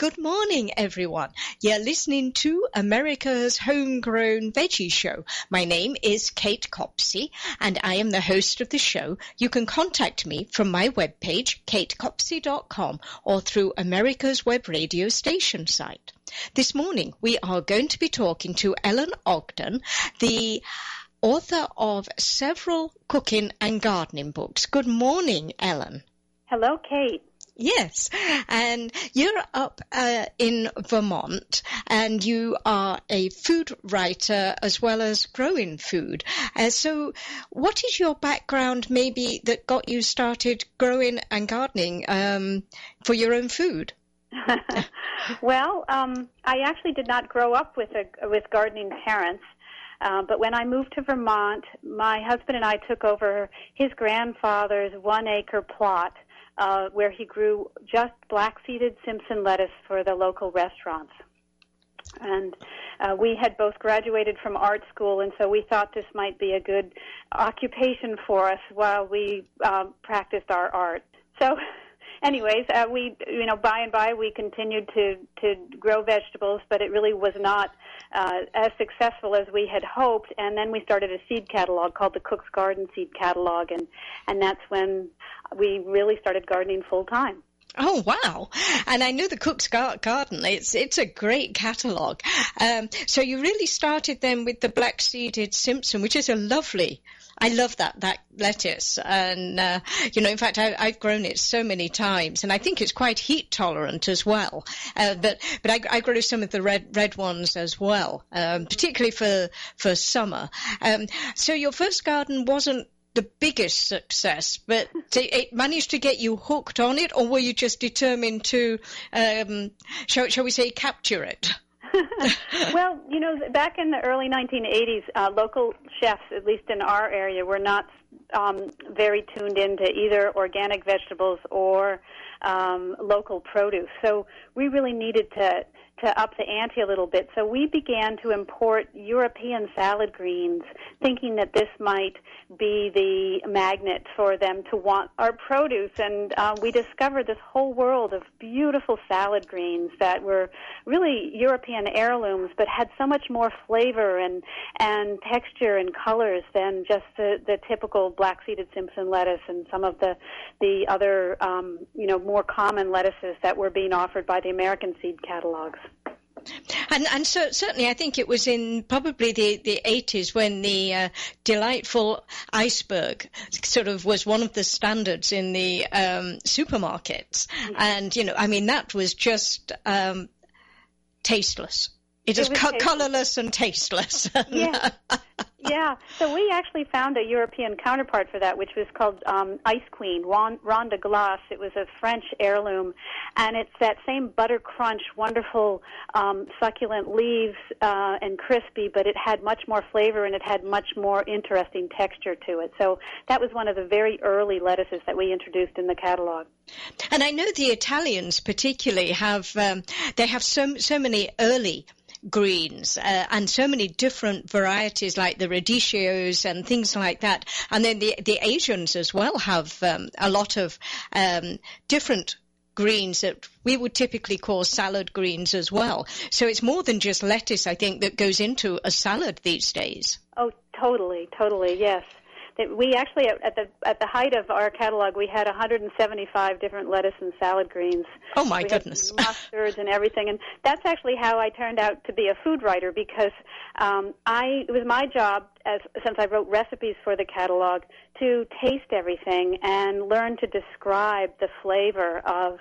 Good morning, everyone. You're listening to America's Homegrown Veggie Show. My name is Kate Copsey, and I am the host of the show. You can contact me from my webpage, katecopsey.com, or through America's Web Radio station site. This morning, we are going to be talking to Ellen Ogden, the author of several cooking and gardening books. Good morning, Ellen. Hello, Kate. Yes, and you're up uh, in Vermont, and you are a food writer as well as growing food. Uh, so, what is your background, maybe that got you started growing and gardening um, for your own food? well, um, I actually did not grow up with a, with gardening parents. Uh, but when I moved to Vermont, my husband and I took over his grandfather's one acre plot uh, where he grew just black seeded Simpson lettuce for the local restaurants. And uh, we had both graduated from art school, and so we thought this might be a good occupation for us while we um, practiced our art. So, anyways, uh, we, you know, by and by we continued to to grow vegetables, but it really was not uh, as successful as we had hoped. And then we started a seed catalog called the Cook's Garden Seed Catalog, and and that's when we really started gardening full time. Oh wow! And I know the Cook's Garden. It's it's a great catalogue. Um, so you really started then with the black seeded Simpson, which is a lovely. I love that that lettuce, and uh, you know, in fact, I, have grown it so many times, and I think it's quite heat tolerant as well. Uh, but but I, I, grow some of the red red ones as well, um, particularly for for summer. Um, so your first garden wasn't the biggest success, but it managed to get you hooked on it, or were you just determined to, um, shall, shall we say, capture it? well, you know, back in the early 1980s, uh, local chefs, at least in our area, were not um, very tuned into either organic vegetables or um, local produce. So we really needed to to up the ante a little bit. So we began to import European salad greens, thinking that this might be the magnet for them to want our produce. And uh, we discovered this whole world of beautiful salad greens that were really European heirlooms, but had so much more flavor and and texture and colors than just the, the typical black-seeded Simpson lettuce and some of the the other um, you know more common lettuces that were being offered by the American seed catalogs. And, and so certainly, I think it was in probably the, the 80s when the uh, delightful iceberg sort of was one of the standards in the um, supermarkets. Mm-hmm. And, you know, I mean, that was just um, tasteless. It, it is co- colorless and tasteless. yeah. Yeah. So we actually found a European counterpart for that, which was called um, Ice Queen, Reine des Glaces. It was a French heirloom, and it's that same butter crunch, wonderful, um, succulent leaves uh, and crispy, but it had much more flavor and it had much more interesting texture to it. So that was one of the very early lettuces that we introduced in the catalog. And I know the Italians particularly have um, they have so so many early greens uh, and so many different varieties like the radicchios and things like that. And then the, the Asians as well have um, a lot of um, different greens that we would typically call salad greens as well. So it's more than just lettuce, I think, that goes into a salad these days. Oh, totally, totally, yes we actually at the at the height of our catalog we had 175 different lettuce and salad greens. Oh my we goodness! mustards and everything, and that's actually how I turned out to be a food writer because um, I it was my job as since I wrote recipes for the catalog to taste everything and learn to describe the flavor of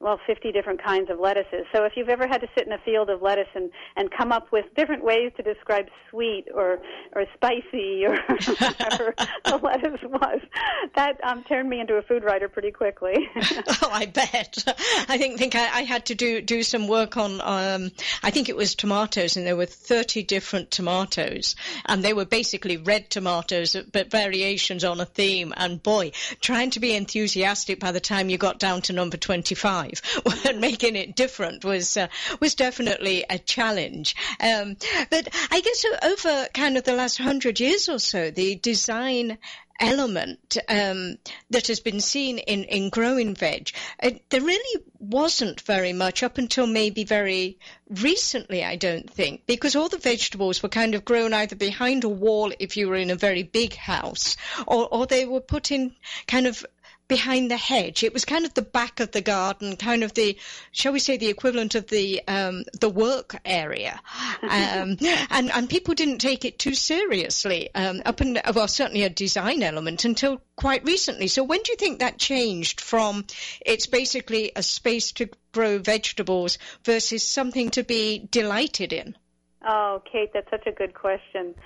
well, 50 different kinds of lettuces. So if you've ever had to sit in a field of lettuce and, and come up with different ways to describe sweet or, or spicy or whatever the lettuce was, that um, turned me into a food writer pretty quickly. oh, I bet. I think, think I, I, had to do, do some work on, um, I think it was tomatoes and there were 30 different tomatoes and they were basically red tomatoes, but variations on a theme. And boy, trying to be enthusiastic by the time you got down to number 25 and making it different was uh, was definitely a challenge. Um, but I guess over kind of the last hundred years or so, the design element um, that has been seen in, in growing veg. Uh, there really wasn't very much up until maybe very recently, I don't think, because all the vegetables were kind of grown either behind a wall if you were in a very big house, or, or they were put in kind of behind the hedge. It was kind of the back of the garden, kind of the, shall we say, the equivalent of the um, the work area, um, and and people didn't take it too seriously um, up and well, certainly a design element until quite recently. So when do you think that changed from it's basically a space to grow vegetables versus something to be delighted in? Oh, Kate, that's such a good question.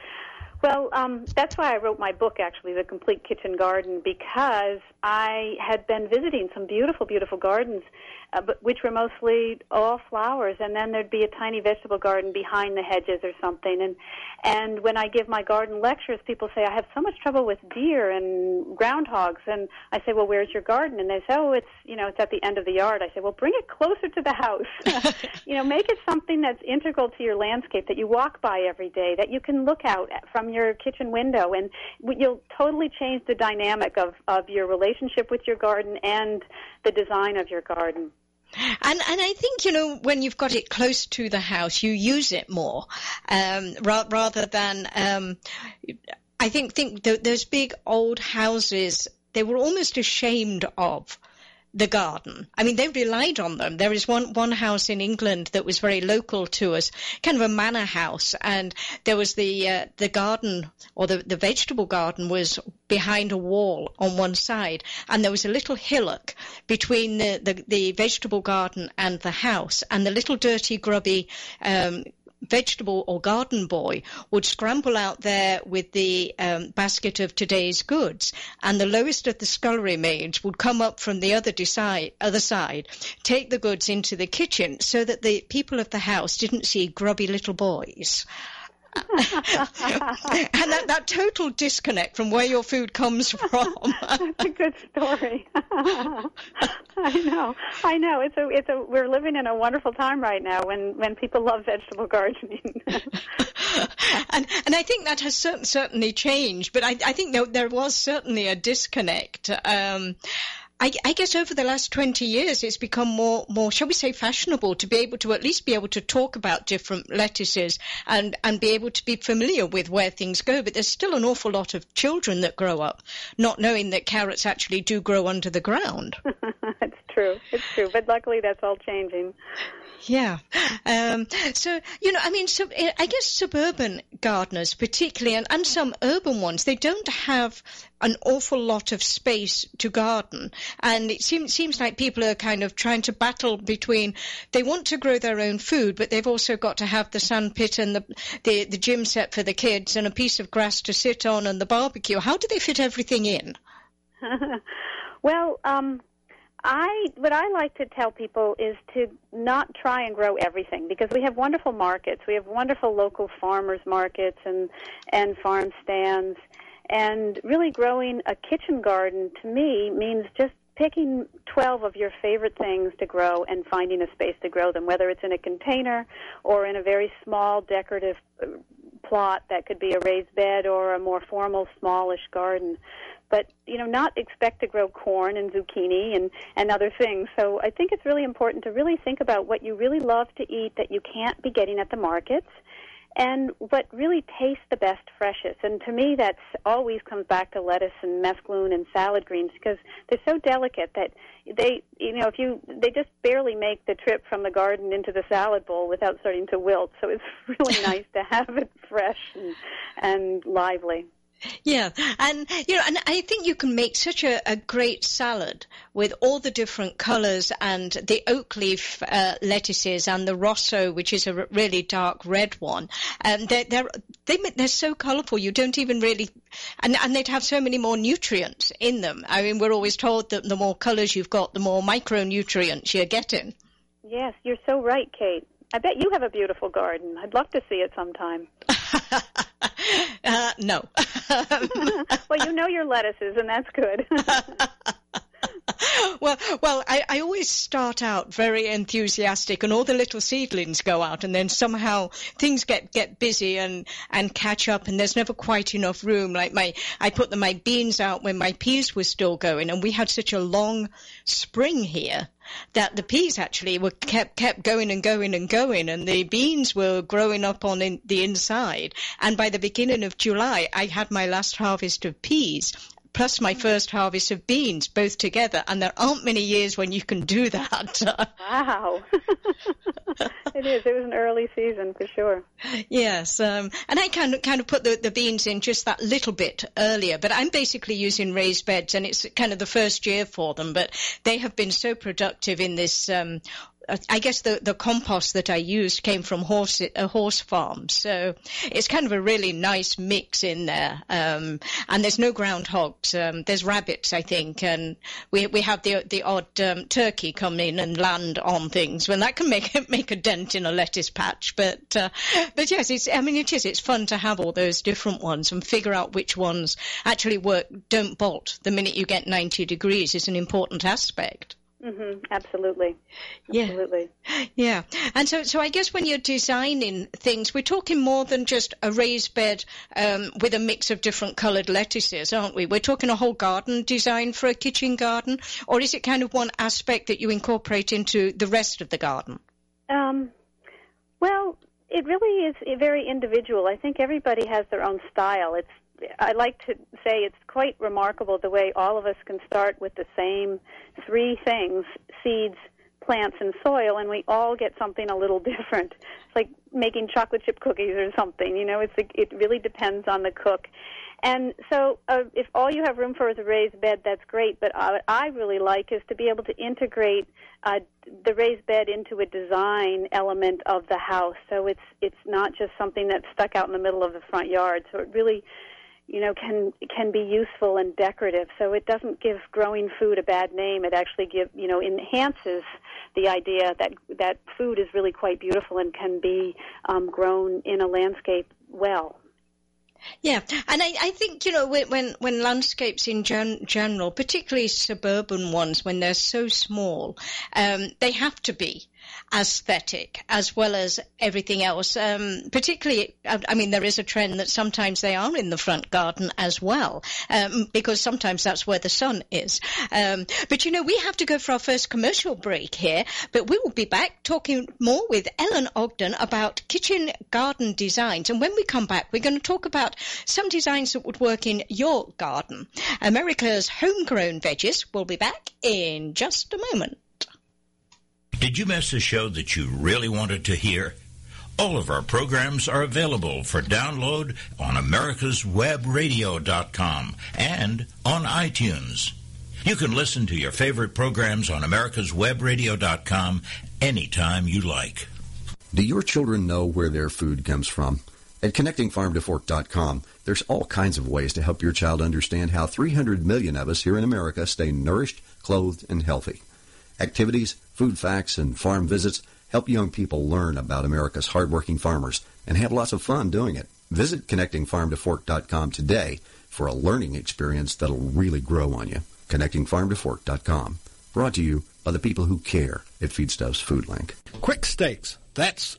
Well, um, that's why I wrote my book, actually, The Complete Kitchen Garden, because I had been visiting some beautiful, beautiful gardens uh, but which were mostly all flowers, and then there'd be a tiny vegetable garden behind the hedges or something. And and when I give my garden lectures, people say I have so much trouble with deer and groundhogs, and I say, well, where's your garden? And they say, oh, it's you know, it's at the end of the yard. I say, well, bring it closer to the house. you know, make it something that's integral to your landscape that you walk by every day, that you can look out from your kitchen window, and you'll totally change the dynamic of of your relationship with your garden and the design of your garden. And and I think you know when you've got it close to the house, you use it more um, ra- rather than. Um, I think think th- those big old houses they were almost ashamed of the garden. I mean, they relied on them. There is one, one house in England that was very local to us, kind of a manor house, and there was the, uh, the garden, or the, the vegetable garden was behind a wall on one side, and there was a little hillock between the, the, the vegetable garden and the house, and the little dirty, grubby, um, vegetable or garden boy would scramble out there with the um, basket of today's goods, and the lowest of the scullery maids would come up from the other, decide, other side, take the goods into the kitchen so that the people of the house didn't see grubby little boys. and that, that total disconnect from where your food comes from. That's a good story. I know, I know. It's a, it's a. We're living in a wonderful time right now when when people love vegetable gardening. and and I think that has certain, certainly changed, but I, I think there, there was certainly a disconnect. Um, I, I, guess over the last 20 years, it's become more, more, shall we say, fashionable to be able to at least be able to talk about different lettuces and, and be able to be familiar with where things go. But there's still an awful lot of children that grow up not knowing that carrots actually do grow under the ground. that's true. It's true. But luckily, that's all changing. Yeah. Um, so, you know, I mean, so, eh, I guess suburban gardeners, particularly, and, and some urban ones, they don't have an awful lot of space to garden. And it seems, seems like people are kind of trying to battle between they want to grow their own food, but they've also got to have the sandpit and the, the, the gym set for the kids and a piece of grass to sit on and the barbecue. How do they fit everything in? well, um, I what I like to tell people is to not try and grow everything because we have wonderful markets. We have wonderful local farmers markets and and farm stands and really growing a kitchen garden to me means just picking 12 of your favorite things to grow and finding a space to grow them whether it's in a container or in a very small decorative uh, plot that could be a raised bed or a more formal smallish garden but you know not expect to grow corn and zucchini and and other things. So i think it's really important to really think about what you really love to eat that you can't be getting at the markets and what really tastes the best freshest. And to me that's always comes back to lettuce and mesclun and salad greens because they're so delicate that they you know if you they just barely make the trip from the garden into the salad bowl without starting to wilt. So it's really nice to have it fresh and, and lively yeah, and you know, and I think you can make such a, a great salad with all the different colours and the oak leaf uh, lettuces and the rosso, which is a really dark red one. And they're they're they, are they are so colourful. You don't even really, and and they'd have so many more nutrients in them. I mean, we're always told that the more colours you've got, the more micronutrients you're getting. Yes, you're so right, Kate. I bet you have a beautiful garden. I'd love to see it sometime. uh, no. well, you know your lettuces, and that's good. well, well, I, I always start out very enthusiastic, and all the little seedlings go out, and then somehow things get, get busy and, and catch up, and there's never quite enough room. Like my, I put the, my beans out when my peas were still going, and we had such a long spring here that the peas actually were kept kept going and going and going, and the beans were growing up on in, the inside. And by the beginning of July, I had my last harvest of peas, plus my first harvest of beans, both together. And there aren't many years when you can do that. wow. it is. It was an early season for sure. Yes. Um, and I kind of, kind of put the, the beans in just that little bit earlier, but I'm basically using raised beds and it's kind of the first year for them, but they have been so productive in this, um, I guess the, the compost that I used came from horse a horse farm, so it's kind of a really nice mix in there. Um, and there's no groundhogs. Um, there's rabbits, I think, and we we have the the odd um, turkey come in and land on things. When that can make make a dent in a lettuce patch, but uh, but yes, it's I mean it is it's fun to have all those different ones and figure out which ones actually work. Don't bolt the minute you get 90 degrees is an important aspect. Mm-hmm. Absolutely. Absolutely. Yeah. yeah. And so, so I guess when you're designing things, we're talking more than just a raised bed um, with a mix of different coloured lettuces, aren't we? We're talking a whole garden design for a kitchen garden, or is it kind of one aspect that you incorporate into the rest of the garden? Um, well, it really is very individual. I think everybody has their own style. It's I like to say it's quite remarkable the way all of us can start with the same three things seeds, plants, and soil, and we all get something a little different. It's like making chocolate chip cookies or something. You know, it's a, it really depends on the cook. And so, uh, if all you have room for is a raised bed, that's great. But uh, what I really like is to be able to integrate uh, the raised bed into a design element of the house. So it's it's not just something that's stuck out in the middle of the front yard. So it really you know can can be useful and decorative. So it doesn't give growing food a bad name. It actually give you know enhances the idea that that food is really quite beautiful and can be um, grown in a landscape well. Yeah, and I, I think you know when when landscapes in gen, general, particularly suburban ones, when they're so small, um, they have to be aesthetic as well as everything else. Um, particularly, I mean, there is a trend that sometimes they are in the front garden as well, um, because sometimes that's where the sun is. Um, but you know, we have to go for our first commercial break here, but we will be back talking more with Ellen Ogden about kitchen garden designs. And when we come back, we're going to talk about some designs that would work in your garden. America's homegrown veggies will be back in just a moment. Did you miss a show that you really wanted to hear? All of our programs are available for download on americaswebradio.com and on iTunes. You can listen to your favorite programs on americaswebradio.com anytime you like. Do your children know where their food comes from? At connectingfarmtofork.com, there's all kinds of ways to help your child understand how 300 million of us here in America stay nourished, clothed, and healthy. Activities, food facts, and farm visits help young people learn about America's hardworking farmers and have lots of fun doing it. Visit connectingfarmtofork.com today for a learning experience that'll really grow on you. Connectingfarmtofork.com. Brought to you by the people who care at Feedstuffs Food Link. Quick Stakes. That's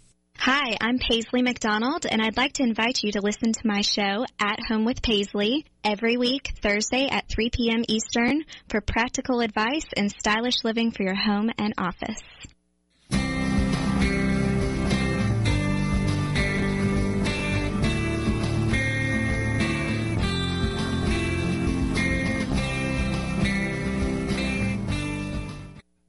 Hi, I'm Paisley McDonald, and I'd like to invite you to listen to my show, At Home with Paisley, every week, Thursday at 3 p.m. Eastern, for practical advice and stylish living for your home and office.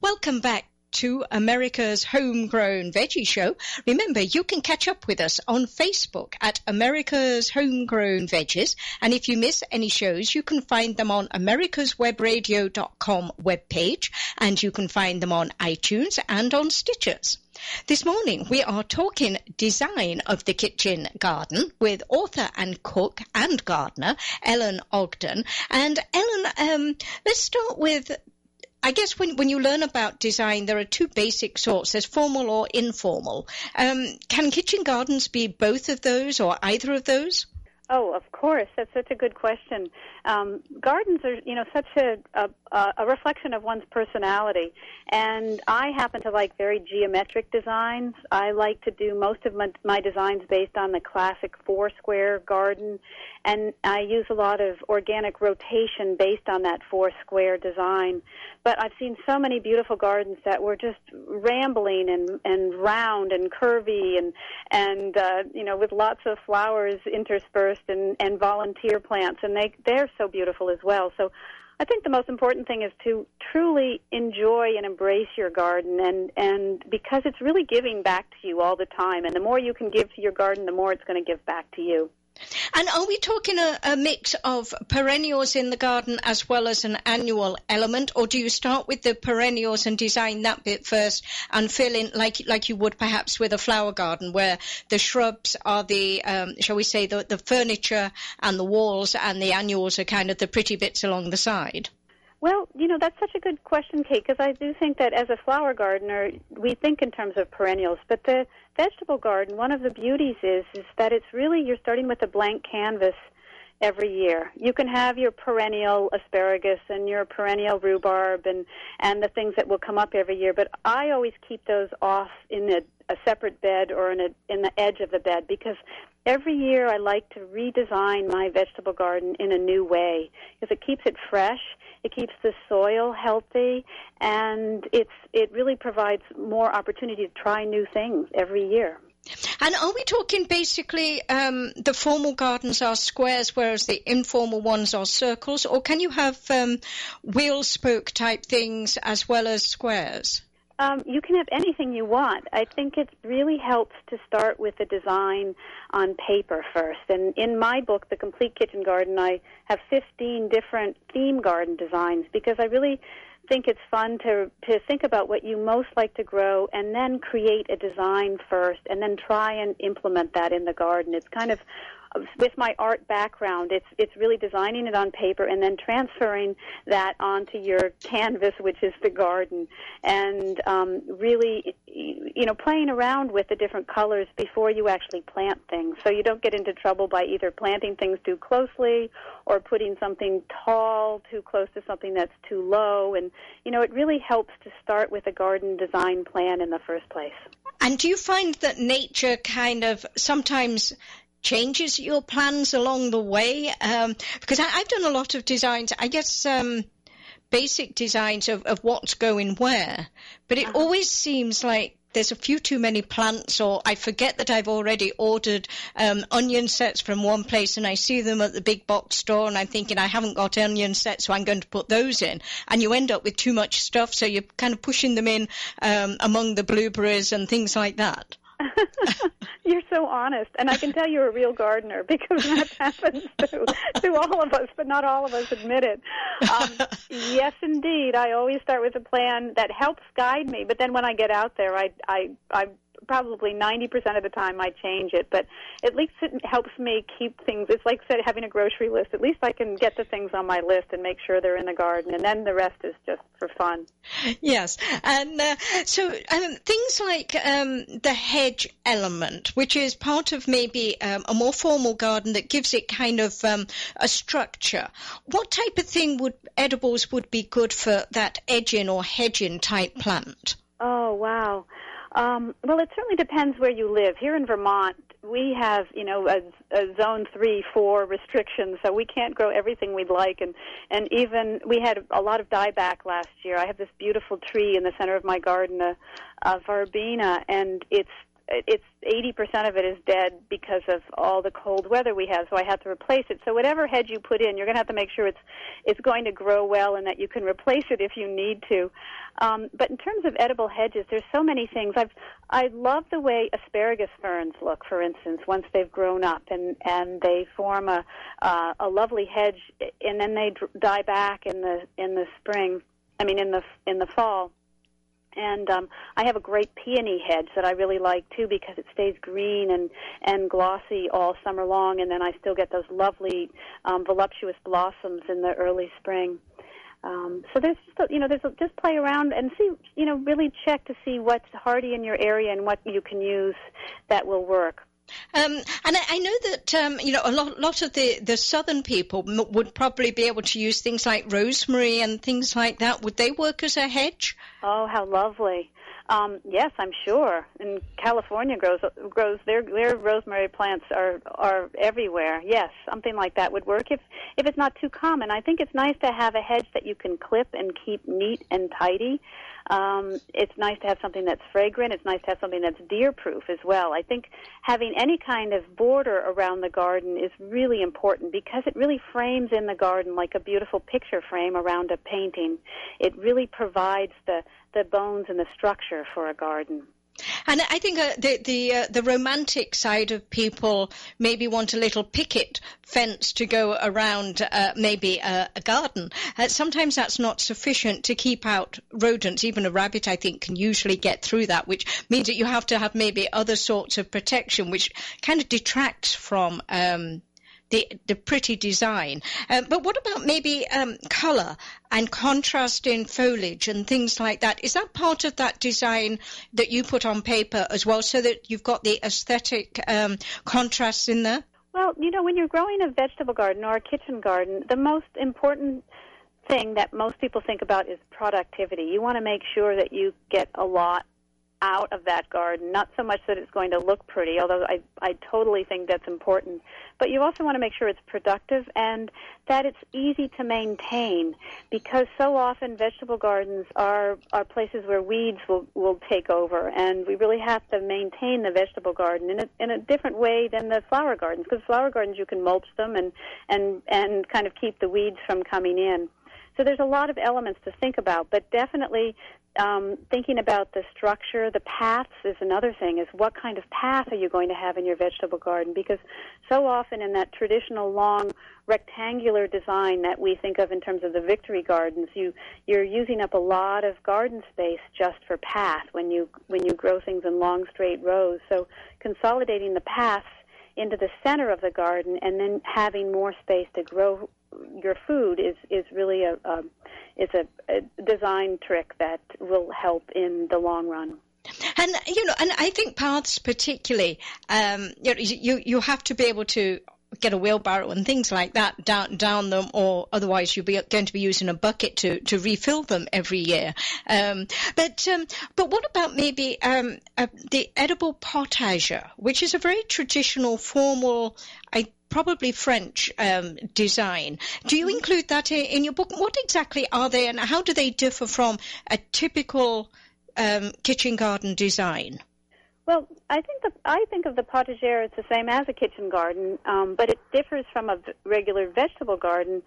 Welcome back to America's Homegrown Veggie Show. Remember, you can catch up with us on Facebook at America's Homegrown Veggies. And if you miss any shows, you can find them on americaswebradio.com webpage and you can find them on iTunes and on Stitchers. This morning we are talking design of the kitchen garden with author and cook and gardener Ellen Ogden. And Ellen, um, let's start with I guess when, when you learn about design, there are two basic sorts. There's formal or informal. Um, can kitchen gardens be both of those or either of those? Oh, of course. That's such a good question. Um, gardens are, you know, such a, a, a reflection of one's personality. And I happen to like very geometric designs. I like to do most of my, my designs based on the classic four square garden. And I use a lot of organic rotation based on that four square design. But I've seen so many beautiful gardens that were just rambling and, and round and curvy and, and, uh, you know, with lots of flowers interspersed and, and volunteer plants. And they, they're so beautiful as well. So I think the most important thing is to truly enjoy and embrace your garden and and because it's really giving back to you all the time and the more you can give to your garden the more it's going to give back to you. And are we talking a, a, mix of perennials in the garden as well as an annual element, or do you start with the perennials and design that bit first and fill in like like you would perhaps with a flower garden, where the shrubs are the um, shall we say the, the furniture and the walls, and the annuals are kind of the pretty bits along the side? Well, you know, that's such a good question, Kate, because I do think that as a flower gardener, we think in terms of perennials, but the vegetable garden, one of the beauties is is that it's really you're starting with a blank canvas every year. You can have your perennial asparagus and your perennial rhubarb and and the things that will come up every year, but I always keep those off in a, a separate bed or in a in the edge of the bed because every year I like to redesign my vegetable garden in a new way because it keeps it fresh it keeps the soil healthy, and it's it really provides more opportunity to try new things every year. And are we talking basically um, the formal gardens are squares, whereas the informal ones are circles, or can you have um, wheel spoke type things as well as squares? Um, you can have anything you want. I think it really helps to start with a design on paper first. And in my book, The Complete Kitchen Garden, I have 15 different theme garden designs because I really think it's fun to to think about what you most like to grow and then create a design first and then try and implement that in the garden. It's kind of with my art background, it's it's really designing it on paper and then transferring that onto your canvas, which is the garden, and um, really, you know, playing around with the different colors before you actually plant things, so you don't get into trouble by either planting things too closely or putting something tall too close to something that's too low, and you know, it really helps to start with a garden design plan in the first place. And do you find that nature kind of sometimes changes your plans along the way? Um, because I, have done a lot of designs. I guess um, basic designs of, of what's going where, but it uh-huh. always seems like there's a few too many plants, or I forget that I've already ordered um, onion sets from one place and I see them at the big box store and I'm thinking I haven't got onion sets, so I'm going to put those in. And you end up with too much stuff, so you're kind of pushing them in um, among the blueberries and things like that. you're so honest, and I can tell you're a real gardener because that happens to to all of us, but not all of us admit it. Um, yes, indeed. I always start with a plan that helps guide me, but then when I get out there, I I I probably 90% of the time I change it, but at least it helps me keep things. It's like said, having a grocery list. At least I can get the things on my list and make sure they're in the garden, and then the rest is just for fun. Yes, and uh, so um, things like um, the hedge element, which is part of maybe um, a more formal garden that gives it kind of um, a structure. What type of thing would edibles would be good for that edging or hedging type plant? Oh wow. Um, well, it certainly depends where you live. Here in Vermont, we have, you know, a, a zone three, four restrictions, so we can't grow everything we'd like. And and even we had a lot of dieback last year. I have this beautiful tree in the center of my garden, a, a verbena, and it's it's 80% of it is dead because of all the cold weather we have, so I have to replace it. So whatever hedge you put in, you're going to have to make sure it's it's going to grow well and that you can replace it if you need to. Um, but in terms of edible hedges, there's so many things. I've I love the way asparagus ferns look, for instance, once they've grown up and and they form a uh, a lovely hedge, and then they die back in the in the spring. I mean, in the in the fall and um, I have a great peony hedge that I really like too because it stays green and and glossy all summer long, and then I still get those lovely um, voluptuous blossoms in the early spring. Um, so there's just you know there's a, just play around and see you know really check to see what's hardy in your area and what you can use that will work. Um, and I, I, know that um, you know a lot, lot of the, the southern people m- would probably be able to use things like rosemary and things like that. Would they work as a hedge? Oh, how lovely! Um, yes, I'm sure. And California grows grows their their rosemary plants are are everywhere. Yes, something like that would work if if it's not too common. I think it's nice to have a hedge that you can clip and keep neat and tidy. Um, it's nice to have something that's fragrant. It's nice to have something that's deer proof as well. I think having any kind of border around the garden is really important because it really frames in the garden like a beautiful picture frame around a painting. It really provides the, the bones and the structure for a garden. And I think uh, the the uh, the romantic side of people maybe want a little picket fence to go around uh, maybe a, a garden. Uh, sometimes that's not sufficient to keep out rodents. Even a rabbit, I think, can usually get through that, which means that you have to have maybe other sorts of protection, which kind of detracts from. Um, the, the pretty design. Uh, but what about maybe um, colour and contrast in foliage and things like that? Is that part of that design that you put on paper as well, so that you've got the aesthetic um, contrasts in there? Well, you know, when you're growing a vegetable garden or a kitchen garden, the most important thing that most people think about is productivity. You want to make sure that you get a lot out of that garden, not so much that it's going to look pretty, although I, I totally think that's important, but you also want to make sure it's productive and that it's easy to maintain because so often vegetable gardens are, are places where weeds will, will take over and we really have to maintain the vegetable garden in a, in a different way than the flower gardens because flower gardens you can mulch them and, and, and kind of keep the weeds from coming in. So there's a lot of elements to think about, but definitely um, thinking about the structure, the paths is another thing. Is what kind of path are you going to have in your vegetable garden? Because so often in that traditional long rectangular design that we think of in terms of the victory gardens, you you're using up a lot of garden space just for path when you when you grow things in long straight rows. So consolidating the paths into the center of the garden and then having more space to grow your food is is really a, is a, a design trick that will help in the long run. And you know, and I think paths particularly, um, you, you you have to be able to get a wheelbarrow and things like that down down them, or otherwise you'll be going to be using a bucket to, to refill them every year. Um, but um, but what about maybe um, uh, the edible potager, which is a very traditional, formal, I probably French um, design. Do you include that in, in, your book? What exactly are they, and how do they differ from a typical um, kitchen garden design? Well, I think the I think of the potager as the same as a kitchen garden, um, but it differs from a regular vegetable garden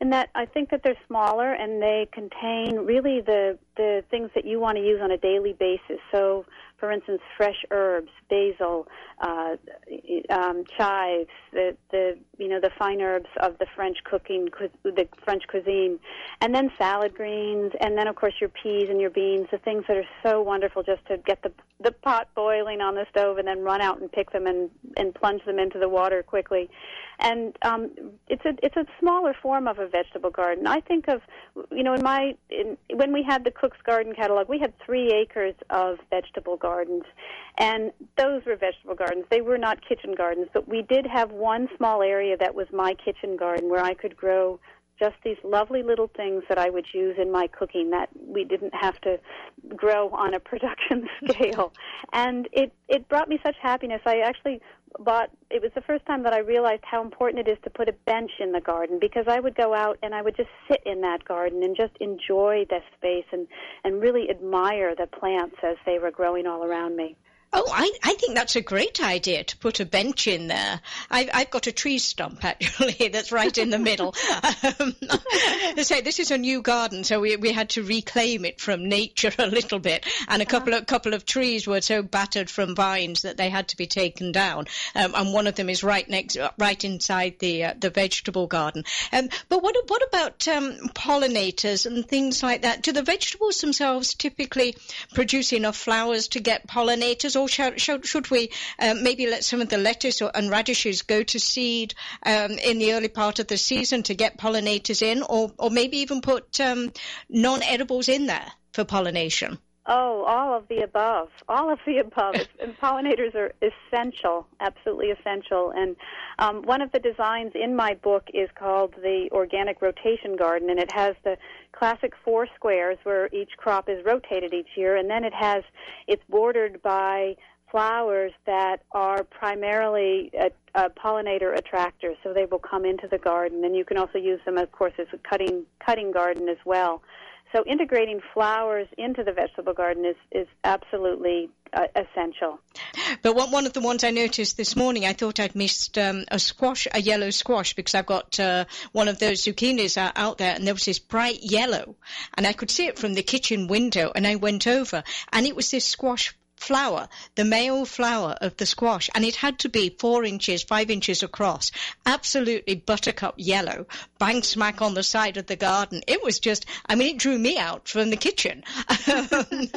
in that I think that they're smaller and they contain really the the things that you want to use on a daily basis. So for instance, fresh herbs, basil, uh, um, chives, the, the you know the fine herbs of the French cooking, the French cuisine, and then salad greens, and then of course your peas and your beans, the things that are so wonderful just to get the the pot boiling on the stove and then run out and pick them and and plunge them into the water quickly. And um, it's a it's a smaller form of a vegetable garden. I think of you know in my in, when we had the Cook's Garden catalog, we had three acres of vegetable gardens, and those were vegetable gardens. They were not kitchen gardens, but we did have one small area that was my kitchen garden where I could grow just these lovely little things that I would use in my cooking that we didn't have to grow on a production scale. and it it brought me such happiness. I actually bought it was the first time that I realized how important it is to put a bench in the garden because I would go out and I would just sit in that garden and just enjoy the space and and really admire the plants as they were growing all around me. Oh, I, I think that's a great idea to put a bench in there. I've, I've got a tree stump actually that's right in the middle. Um, say this is a new garden, so we, we had to reclaim it from nature a little bit, and a couple of couple of trees were so battered from vines that they had to be taken down, um, and one of them is right next, right inside the uh, the vegetable garden. Um, but what what about um, pollinators and things like that? Do the vegetables themselves typically produce enough flowers to get pollinators? Or should, should, we um, maybe let some of the lettuce or, and radishes go to seed um, in the early part of the season to get pollinators in, or, or maybe even put um, non-edibles in there for pollination? Oh, all of the above. All of the above. and pollinators are essential, absolutely essential. And um, one of the designs in my book is called the Organic Rotation Garden, and it has the classic four squares where each crop is rotated each year, and then it has it's bordered by flowers that are primarily a, a pollinator attractors, so they will come into the garden, and you can also use them, of course, as a cutting cutting garden as well. So integrating flowers into the vegetable garden is, is absolutely uh, essential. But one, one of the ones I noticed this morning, I thought I'd missed um, a squash, a yellow squash, because I've got uh, one of those zucchinis out there, and there was this bright yellow, and I could see it from the kitchen window, and I went over, and it was this squash flower, the male flower of the squash, and it had to be four inches, five inches across, absolutely buttercup yellow, bang smack on the side of the garden. It was just, I mean, it drew me out from the kitchen. Um,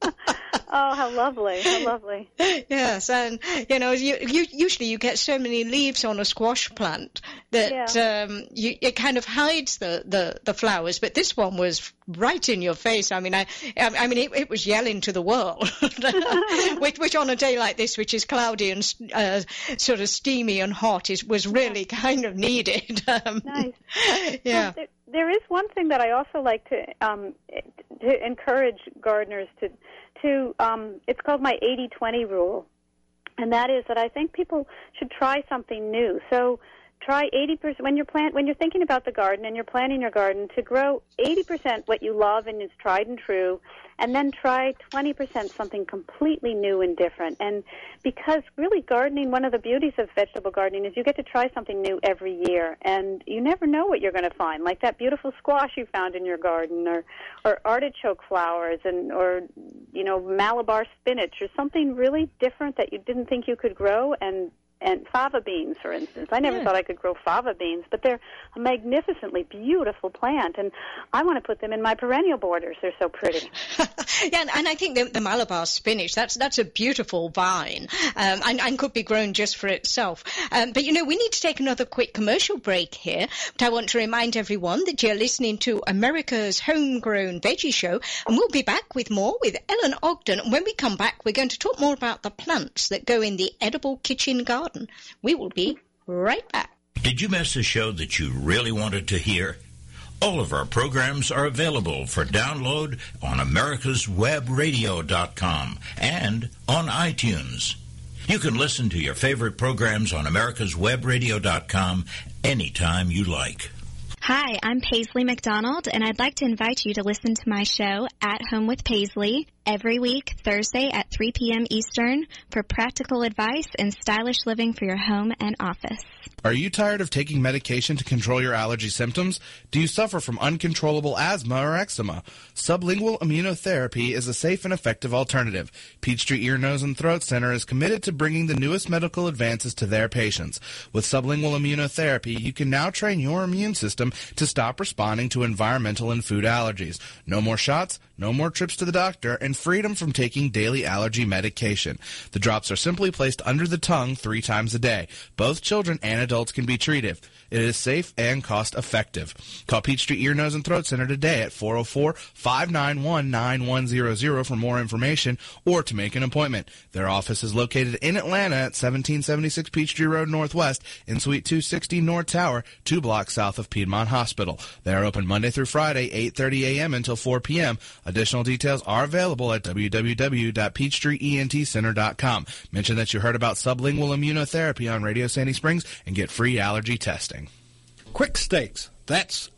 oh, how lovely! How lovely. Yes, and you know, you, you, usually you get so many leaves on a squash plant that yeah. um, you, it kind of hides the, the, the flowers. But this one was right in your face. I mean, I, I mean, it, it was yelling to the world, which, which on a day like this, which is cloudy and uh, sort of steamy and hot, is was really kind of needed. Um, nice. Yeah. Well, there, there is one thing that I also like to um, to encourage gardeners to to um, it's called my 80-20 rule, and that is that I think people should try something new. So try 80% when you're plant when you're thinking about the garden and you're planting your garden to grow 80% what you love and is tried and true and then try 20% something completely new and different. And because really gardening one of the beauties of vegetable gardening is you get to try something new every year and you never know what you're going to find like that beautiful squash you found in your garden or or artichoke flowers and or you know malabar spinach or something really different that you didn't think you could grow and and fava beans, for instance. I never yeah. thought I could grow fava beans, but they're a magnificently beautiful plant, and I want to put them in my perennial borders. They're so pretty. yeah, and, and, I think the, the, Malabar spinach that's that's a beautiful vine, um, and, and, could be grown just for itself. Um, but you know, we need to take another quick commercial break here. But I want to remind everyone that you're listening to America's Homegrown Veggie Show, and we'll be back with more with Ellen Ogden. And when we come back, we're going to talk more about the plants that go in the edible kitchen garden garden. We will be right back. Did you miss a show that you really wanted to hear? All of our programs are available for download on americaswebradio.com and on iTunes. You can listen to your favorite programs on americaswebradio.com anytime you like. Hi, I'm Paisley McDonald, and I'd like to invite you to listen to my show, At Home with Paisley, every week, Thursday at 3 p.m. Eastern, for practical advice and stylish living for your home and office. Are you tired of taking medication to control your allergy symptoms? Do you suffer from uncontrollable asthma or eczema? Sublingual immunotherapy is a safe and effective alternative. Peachtree Ear, Nose, and Throat Center is committed to bringing the newest medical advances to their patients. With sublingual immunotherapy, you can now train your immune system to stop responding to environmental and food allergies. No more shots, no more trips to the doctor, and freedom from taking daily allergy medication. The drops are simply placed under the tongue three times a day. Both children and adults can be treated. It is safe and cost effective. Call Peachtree Ear, Nose, and Throat Center today at 404-591-9100 for more information or to make an appointment. Their office is located in Atlanta at 1776 Peachtree Road Northwest in Suite 260 North Tower, two blocks south of Piedmont Hospital. They are open Monday through Friday, 8.30 a.m. until 4 p.m. Additional details are available at www.peachtreeentcenter.com. Mention that you heard about sublingual immunotherapy on Radio Sandy Springs and get free allergy testing. Quick Stakes. That's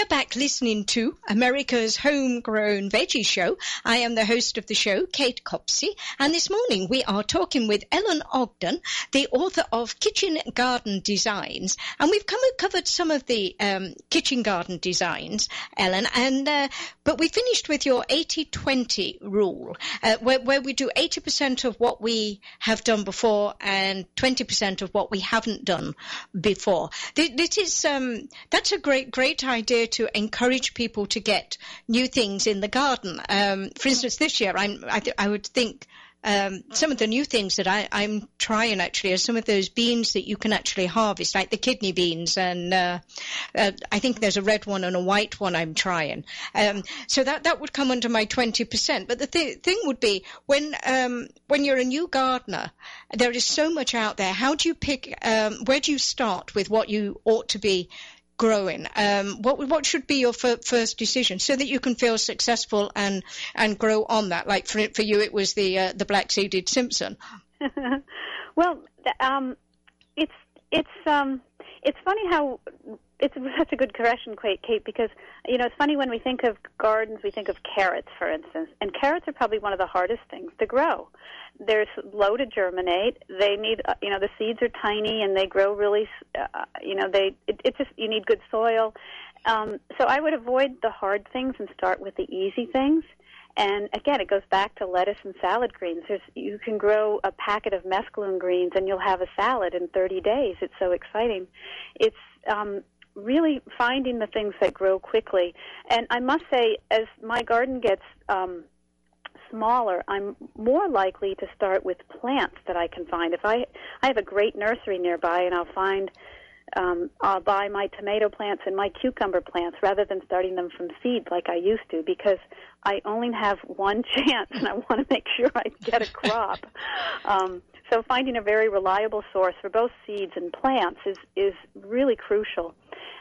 You're back listening to America's Homegrown Veggie Show. I am the host of the show, Kate Copsey, and this morning we are talking with Ellen Ogden, the author of Kitchen Garden Designs, and we've come covered some of the um, kitchen garden designs, Ellen, and uh, but we finished with your 80-20 rule, uh, where, where we do 80% of what we have done before and 20% of what we haven't done before. This is um, that's a great great idea to encourage people to get new things in the garden. Um, for instance, this year I, th- I would think um, some of the new things that I, am trying actually are some of those beans that you can actually harvest, like the kidney beans, and uh, uh, I think there's a red one and a white one I'm trying. Um, so that that would come under my 20%. But the th- thing would be when um, when you're a new gardener, there is so much out there. How do you pick? Um, where do you start with what you ought to be? Growing? Um, what what should be your f- first decision so that you can feel successful and and grow on that? Like for for you, it was the uh, the black seeded Simpson. well, um, it's it's um, it's funny how it's such a good correction, Kate, because you know it's funny when we think of gardens, we think of carrots, for instance, and carrots are probably one of the hardest things to grow they're slow to germinate. They need, uh, you know, the seeds are tiny and they grow really, uh, you know, they it, it just you need good soil. Um, so I would avoid the hard things and start with the easy things. And again, it goes back to lettuce and salad greens. There's, you can grow a packet of mesclun greens and you'll have a salad in 30 days. It's so exciting. It's um, really finding the things that grow quickly. And I must say, as my garden gets um, smaller, I'm more likely to start with plants that I can find. If I I have a great nursery nearby, and I'll find um, I'll buy my tomato plants and my cucumber plants rather than starting them from seed like I used to because I only have one chance and I want to make sure I get a crop. um, so finding a very reliable source for both seeds and plants is is really crucial.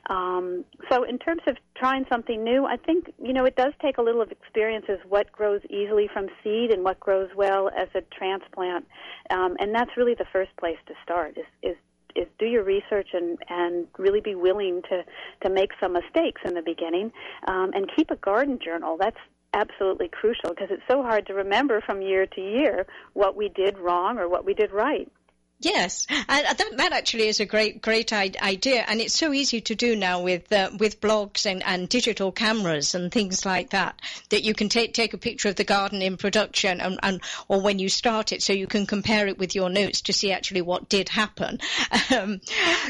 Um, so in terms of trying something new, I think you know it does take a little of experience as what grows easily from seed and what grows well as a transplant, um, and that's really the first place to start. Is is is do your research and and really be willing to to make some mistakes in the beginning, um, and keep a garden journal. That's absolutely crucial because it's so hard to remember from year to year what we did wrong or what we did right. Yes, and that, that actually is a great, great idea, and it's so easy to do now with uh, with blogs and, and digital cameras and things like that. That you can take take a picture of the garden in production and, and or when you start it, so you can compare it with your notes to see actually what did happen. Um,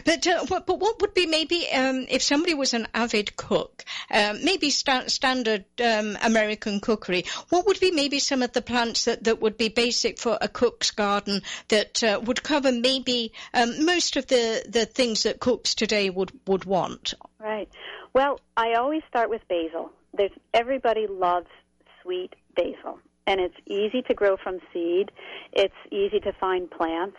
but uh, what, but what would be maybe um, if somebody was an avid cook, um, maybe sta- standard um, American cookery, what would be maybe some of the plants that, that would be basic for a cook's garden that uh, would cover cover maybe um, most of the, the things that cooks today would, would want. Right. Well, I always start with basil. There's everybody loves sweet basil and it's easy to grow from seed. It's easy to find plants.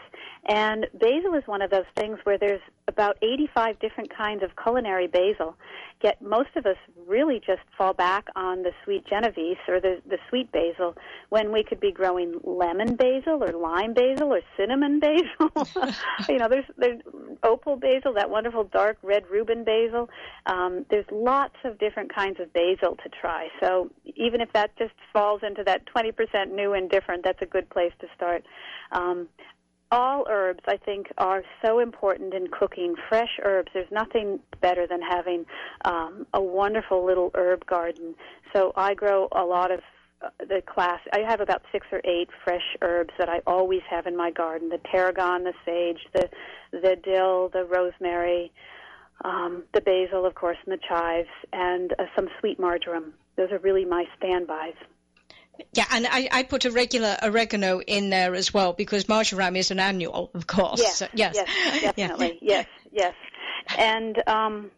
And basil is one of those things where there's about 85 different kinds of culinary basil. Yet most of us really just fall back on the sweet Genovese or the, the sweet basil when we could be growing lemon basil or lime basil or cinnamon basil. you know, there's, there's opal basil, that wonderful dark red Rubin basil. Um, there's lots of different kinds of basil to try. So even if that just falls into that 20% new and different, that's a good place to start. Um, all herbs, I think, are so important in cooking. Fresh herbs. There's nothing better than having um, a wonderful little herb garden. So I grow a lot of uh, the class. I have about six or eight fresh herbs that I always have in my garden: the tarragon, the sage, the the dill, the rosemary, um, the basil, of course, and the chives, and uh, some sweet marjoram. those are really my standbys. Yeah, and I, I put a regular oregano in there as well because marjoram is an annual, of course. Yes, So- yes, yes, definitely, yes, yes. And um,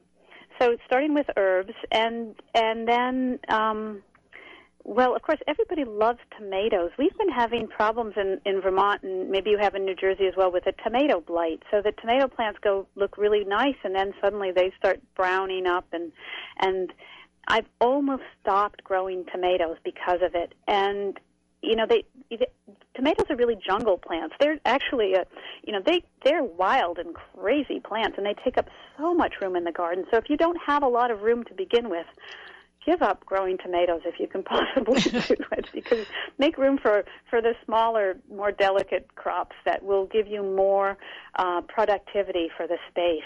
so starting with herbs, and and then, um, well, of course, everybody loves tomatoes. We've been having problems in in Vermont, and maybe you have in New Jersey as well, with a tomato blight. So the tomato plants go look really nice, and then suddenly they start browning up, and and I've almost stopped growing tomatoes because of it. And you know, they, they tomatoes are really jungle plants. They're actually, a, you know, they they're wild and crazy plants, and they take up so much room in the garden. So if you don't have a lot of room to begin with, give up growing tomatoes if you can possibly do it, because make room for for the smaller, more delicate crops that will give you more uh, productivity for the space.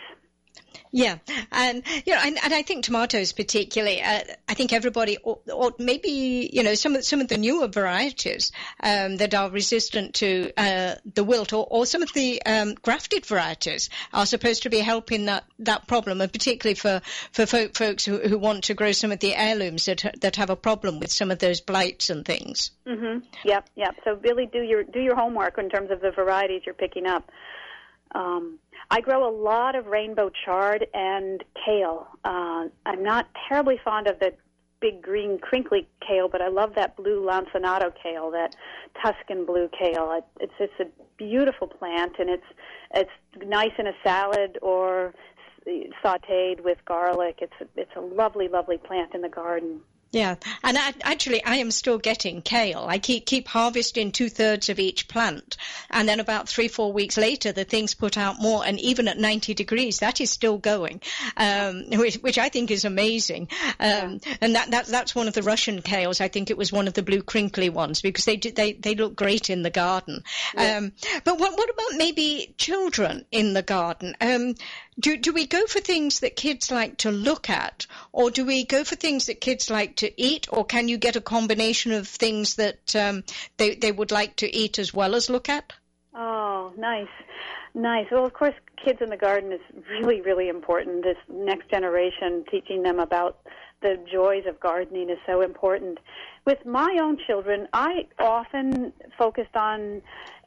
Yeah, and you know, and, and I think tomatoes particularly. Uh, I think everybody, or, or maybe you know, some of some of the newer varieties um, that are resistant to uh, the wilt, or, or some of the um, grafted varieties are supposed to be helping that, that problem, and particularly for for folk, folks who, who want to grow some of the heirlooms that that have a problem with some of those blights and things. hmm Yep, yep. So really, do your do your homework in terms of the varieties you're picking up. Um, I grow a lot of rainbow chard and kale. Uh, I'm not terribly fond of the big green crinkly kale, but I love that blue lacinato kale, that Tuscan blue kale. It, it's it's a beautiful plant, and it's it's nice in a salad or sautéed with garlic. It's it's a lovely, lovely plant in the garden. Yeah, and I, actually, I am still getting kale. I keep keep harvesting two thirds of each plant, and then about three four weeks later, the things put out more. And even at ninety degrees, that is still going, um, which, which I think is amazing. Um, And that, that that's one of the Russian kales. I think it was one of the blue crinkly ones because they do, they they look great in the garden. Um, but what what about maybe children in the garden? Do do we go for things that kids like to look at, or do we go for things that kids like to eat, or can you get a combination of things that um, they they would like to eat as well as look at? Oh, nice. Nice. Well, of course, kids in the garden is really, really important. This next generation, teaching them about the joys of gardening is so important. With my own children, I often focused on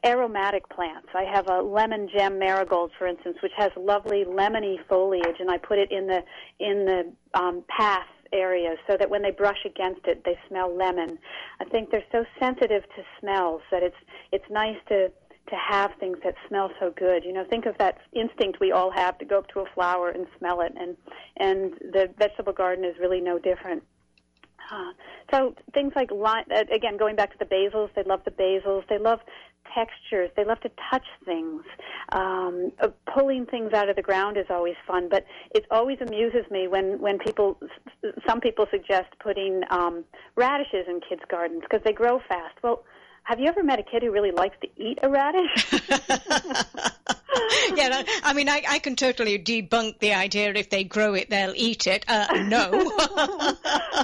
aromatic plants. I have a lemon gem marigold, for instance, which has lovely lemony foliage, and I put it in the in the um, path areas so that when they brush against it, they smell lemon. I think they're so sensitive to smells that it's it's nice to to have things that smell so good. You know, think of that instinct we all have to go up to a flower and smell it, and and the vegetable garden is really no different. Uh, so things like uh, again, going back to the basils, they love the basils. They love textures. They love to touch things. Um, uh, pulling things out of the ground is always fun, but it always amuses me when when people, some people suggest putting um, radishes in kids' gardens because they grow fast. Well, have you ever met a kid who really likes to eat a radish? yeah, I mean, I, I can totally debunk the idea if they grow it, they'll eat it. Uh, no.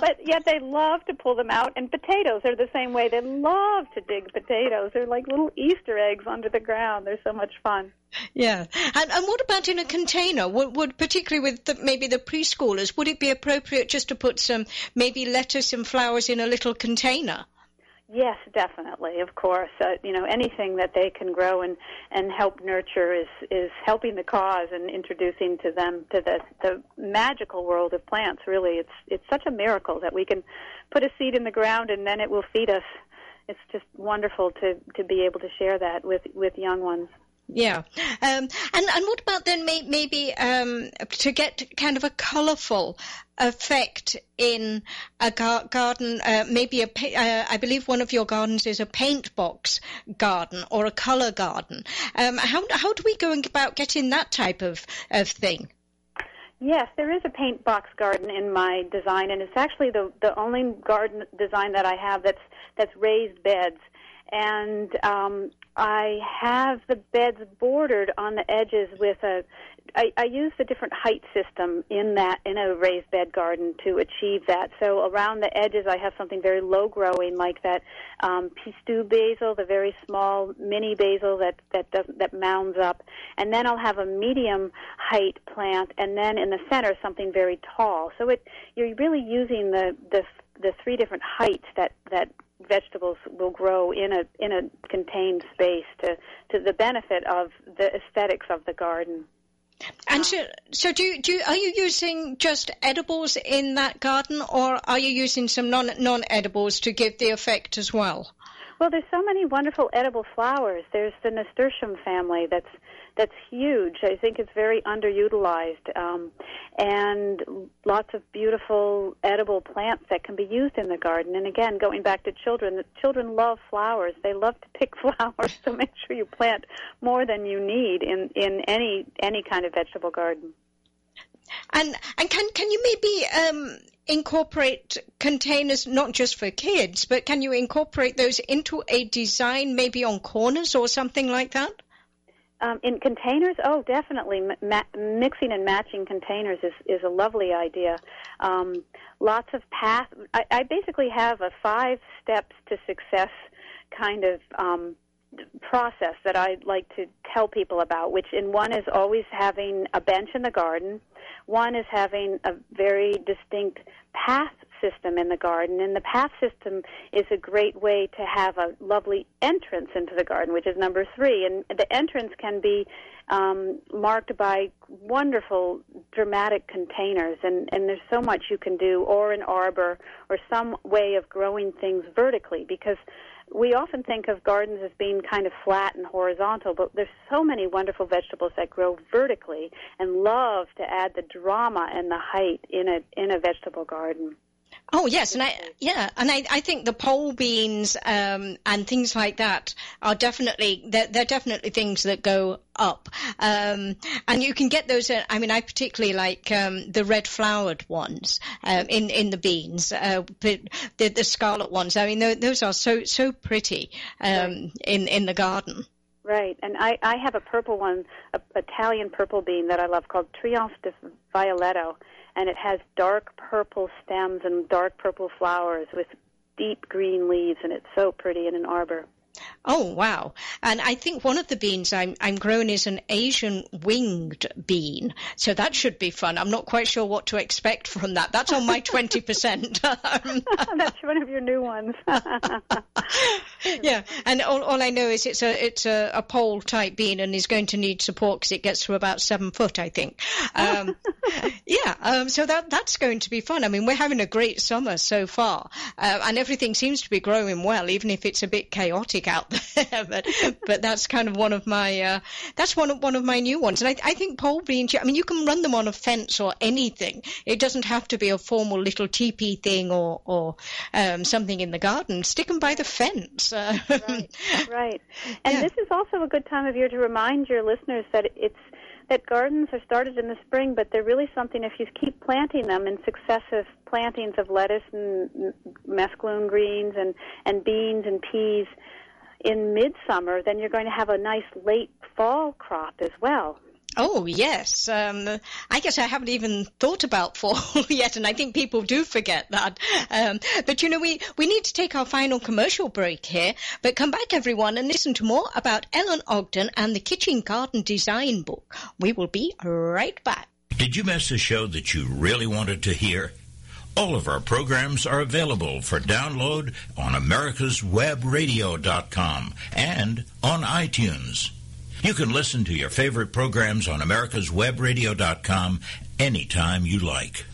but yet they love to pull them out. And potatoes are the same way. They love to dig potatoes. They're like little Easter eggs under the ground. They're so much fun. Yeah, and, and what about in a container? Would, would particularly with the, maybe the preschoolers, would it be appropriate just to put some maybe lettuce and flowers in a little container? Yes, definitely. Of course, uh, you know anything that they can grow and and help nurture is is helping the cause and introducing to them to the the magical world of plants. Really, it's it's such a miracle that we can put a seed in the ground and then it will feed us. It's just wonderful to to be able to share that with with young ones. Yeah, um, and and what about then may, maybe um, to get kind of a colourful effect in a gar- garden? Uh, maybe a uh, I believe one of your gardens is a paint box garden or a colour garden. Um, how how do we go about getting that type of of thing? Yes, there is a paint box garden in my design, and it's actually the the only garden design that I have that's that's raised beds. And um, I have the beds bordered on the edges with a. I, I use the different height system in that in a raised bed garden to achieve that. So around the edges, I have something very low growing, like that um, pistou basil, the very small mini basil that that doesn't that mounds up, and then I'll have a medium height plant, and then in the center something very tall. So it you're really using the the the three different heights that that vegetables will grow in a in a contained space to to the benefit of the aesthetics of the garden. And so, so do you, do you, are you using just edibles in that garden, or are you using some non non edibles to give the effect as well? Well, there's so many wonderful edible flowers. There's the nasturtium family that's that's huge. I think it's very underutilized, um, and lots of beautiful edible plants that can be used in the garden. And again, going back to children, the children love flowers. They love to pick flowers, so make sure you plant more than you need in in any any kind of vegetable garden. And and can can you maybe um, incorporate containers not just for kids, but can you incorporate those into a design, maybe on corners or something like that? Um, in containers, oh, definitely. Ma- mixing and matching containers is, is a lovely idea. Um, lots of path. I, I basically have a five steps to success kind of um, process that I like to tell people about. Which in one is always having a bench in the garden. One is having a very distinct path system in the garden, and the path system is a great way to have a lovely entrance into the garden, which is number three. And the entrance can be um, marked by wonderful dramatic containers, and, and there's so much you can do, or an arbor, or some way of growing things vertically, because we often think of gardens as being kind of flat and horizontal, but there's so many wonderful vegetables that grow vertically and love to add the drama and the height in a in a vegetable garden. Oh yes, and I yeah, and I, I think the pole beans um, and things like that are definitely they're, they're definitely things that go up, um, and you can get those. Uh, I mean, I particularly like um, the red flowered ones um, in in the beans, uh, the the scarlet ones. I mean, those are so so pretty um, in in the garden. Right, and I, I have a purple one, a Italian purple bean that I love called Triomphe di Violetto, and it has dark purple stems and dark purple flowers with deep green leaves, and it's so pretty in an arbor. Oh wow! And I think one of the beans I'm I'm growing is an Asian winged bean, so that should be fun. I'm not quite sure what to expect from that. That's on my twenty percent. That's one of your new ones. yeah, and all, all I know is it's a it's a, a pole type bean and is going to need support because it gets to about seven foot, I think. Um, yeah, um, so that that's going to be fun. I mean, we're having a great summer so far, uh, and everything seems to be growing well, even if it's a bit chaotic out there. but but that's kind of one of my uh, that's one of one of my new ones, and I, I think pole beans. I mean, you can run them on a fence or anything. It doesn't have to be a formal little teepee thing or or um, something in the garden. Stick them by the fence. Uh, right, right. And yeah. this is also a good time of year to remind your listeners that it's that gardens are started in the spring, but they're really something if you keep planting them in successive plantings of lettuce and mesclun greens and, and beans and peas in midsummer, then you're going to have a nice late fall crop as well. Oh yes, um, I guess I haven't even thought about fall yet, and I think people do forget that. Um, but you know, we we need to take our final commercial break here. But come back, everyone, and listen to more about Ellen Ogden and the Kitchen Garden Design Book. We will be right back. Did you miss a show that you really wanted to hear? All of our programs are available for download on americaswebradio.com and on iTunes. You can listen to your favorite programs on americaswebradio.com anytime you like.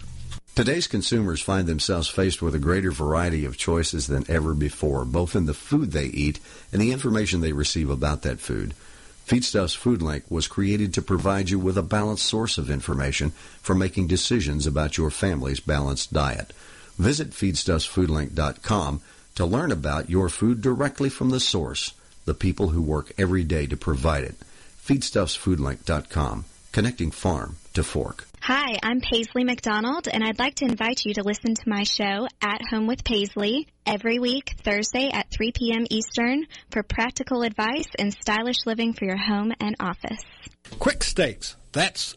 Today's consumers find themselves faced with a greater variety of choices than ever before, both in the food they eat and the information they receive about that food. Feedstuffs FoodLink was created to provide you with a balanced source of information for making decisions about your family's balanced diet. Visit feedstuffsfoodlink.com to learn about your food directly from the source, the people who work every day to provide it. Feedstuffsfoodlink.com, connecting farm to fork. Hi, I'm Paisley McDonald, and I'd like to invite you to listen to my show, At Home with Paisley, every week, Thursday at 3 p.m. Eastern, for practical advice and stylish living for your home and office. Quick Stakes. That's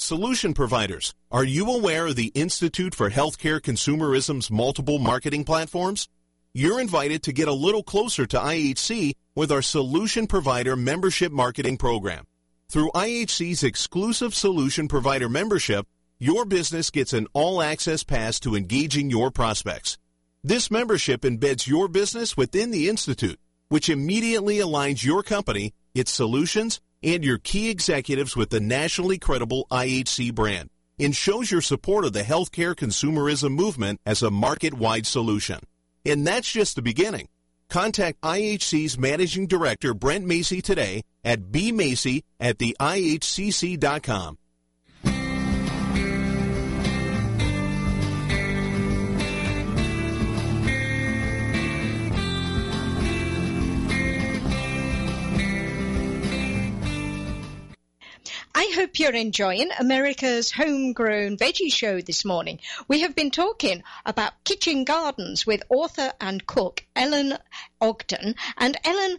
Solution providers, are you aware of the Institute for Healthcare Consumerism's multiple marketing platforms? You're invited to get a little closer to IHC with our Solution Provider Membership Marketing Program. Through IHC's exclusive Solution Provider membership, your business gets an all-access pass to engaging your prospects. This membership embeds your business within the Institute, which immediately aligns your company, its solutions, and your key executives with the nationally credible IHC brand and shows your support of the healthcare consumerism movement as a market-wide solution. And that's just the beginning. Contact IHC's Managing Director Brent Macy today at bmacy at the IHCC.com. I hope you're enjoying America's Homegrown Veggie Show this morning. We have been talking about kitchen gardens with author and cook Ellen Ogden. And Ellen,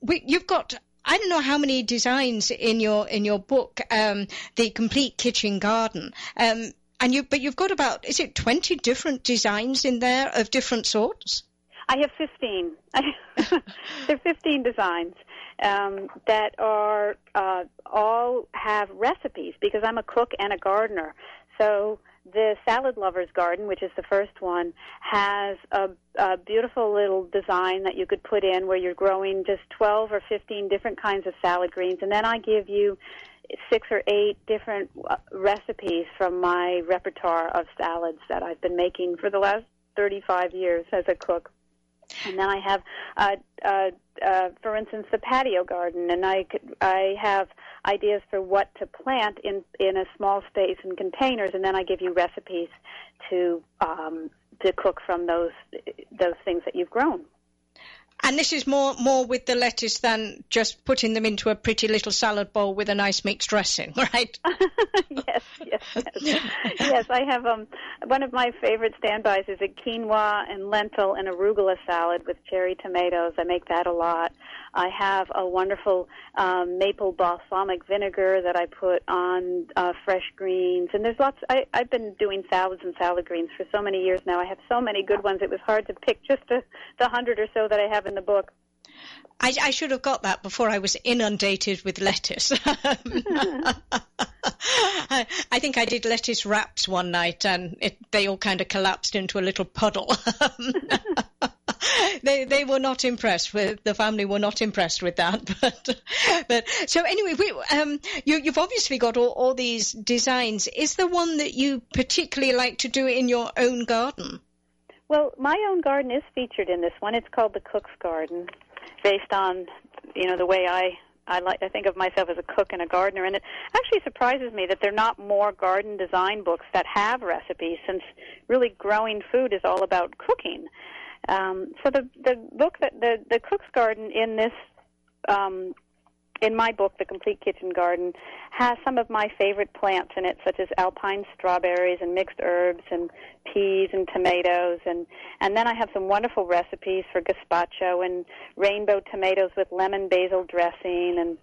we, you've got I don't know how many designs in your in your book, um, the complete kitchen garden. Um, and you, but you've got about is it twenty different designs in there of different sorts? I have fifteen. there are fifteen designs um, that are uh, all have recipes because I'm a cook and a gardener. So the salad lovers garden, which is the first one, has a, a beautiful little design that you could put in where you're growing just 12 or 15 different kinds of salad greens, and then I give you six or eight different uh, recipes from my repertoire of salads that I've been making for the last 35 years as a cook. And then I have, uh, uh, uh, for instance, the patio garden, and I could, I have ideas for what to plant in in a small space in containers, and then I give you recipes to um, to cook from those those things that you've grown. And this is more more with the lettuce than just putting them into a pretty little salad bowl with a nice mixed dressing, right? yes, yes, yes. yes, I have um one of my favorite standbys is a quinoa and lentil and arugula salad with cherry tomatoes. I make that a lot. I have a wonderful um, maple balsamic vinegar that I put on uh, fresh greens, and there's lots. I, I've been doing salads and salad greens for so many years now. I have so many good ones. It was hard to pick just the, the hundred or so that I have in the book. I, I, should have got that before I was inundated with lettuce. I, I, think I did lettuce wraps one night and it, they all kind of collapsed into a little puddle. they they were not impressed with the family were not impressed with that. But but so anyway, we, um, you you've obviously got all, all these designs. Is there one that you particularly like to do in your own garden? Well, my own garden is featured in this one. It's called the Cook's Garden, based on you know the way I I like I think of myself as a cook and a gardener, and it actually surprises me that there are not more garden design books that have recipes, since really growing food is all about cooking. Um, so the the book that the the Cook's Garden in this um, in my book, The Complete Kitchen Garden, has some of my favorite plants in it, such as alpine strawberries and mixed herbs and peas and tomatoes, and and then I have some wonderful recipes for gazpacho and rainbow tomatoes with lemon basil dressing and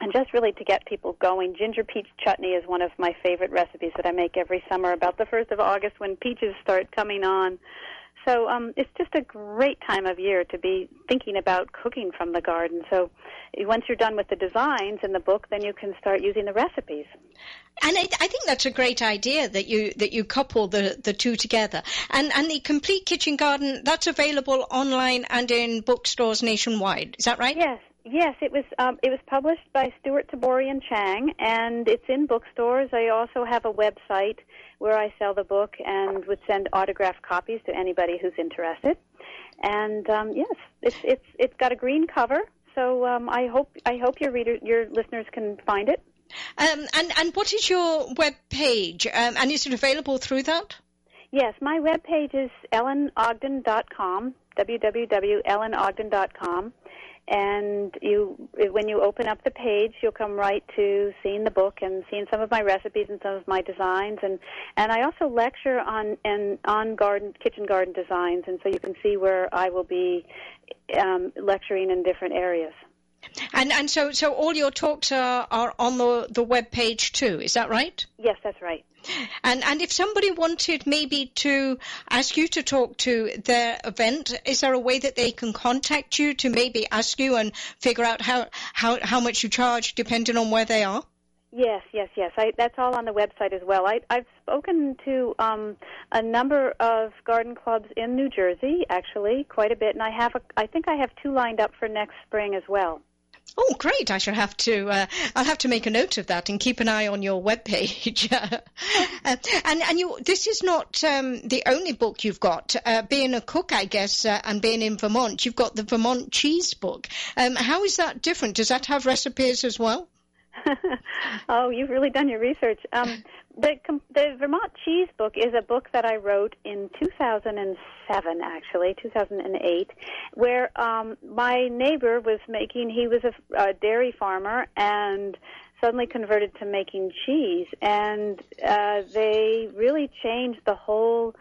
and just really to get people going. Ginger peach chutney is one of my favorite recipes that I make every summer about the 1st of August when peaches start coming on. So um, it's just a great time of year to be thinking about cooking from the garden. So once you're done with the designs in the book, then you can start using the recipes. And I, I, think that's a great idea that you that you couple the, the two together. And and the complete kitchen garden that's available online and in bookstores nationwide. Is that right? Yes. Yes, it was um, it was published by Stewart Tabori and Chang, and it's in bookstores. I also have a website where I sell the book and would send autographed copies to anybody who's interested. And um, yes, it's it's it's got a green cover, so um, I hope I hope your reader your listeners can find it. Um, and and what is your web page? Um, and is it available through that? Yes, my web page is ellenogden.com, www.ellenogden.com and you when you open up the page you'll come right to seeing the book and seeing some of my recipes and some of my designs. And and I also lecture on and on garden kitchen garden designs. And so you can see where I will be um, lecturing in different areas and and so so all your talks are, are on the the web page too is that right yes that's right and and if somebody wanted maybe to ask you to talk to their event, is there a way that they can contact you to maybe ask you and figure out how how how much you charge depending on where they are? Yes, yes, yes. I, that's all on the website as well. I, I've spoken to um, a number of garden clubs in New Jersey, actually, quite a bit, and I have a, I think I have two lined up for next spring as well. Oh, great! I shall have to. Uh, I'll have to make a note of that and keep an eye on your webpage. uh, and and you, this is not um, the only book you've got. Uh, being a cook, I guess, uh, and being in Vermont, you've got the Vermont Cheese Book. Um, how is that different? Does that have recipes as well? oh, you've really done your research. Um, the the Vermont Cheese Book is a book that I wrote in 2007, actually 2008, where um, my neighbor was making. He was a, a dairy farmer and suddenly converted to making cheese, and uh, they really changed the whole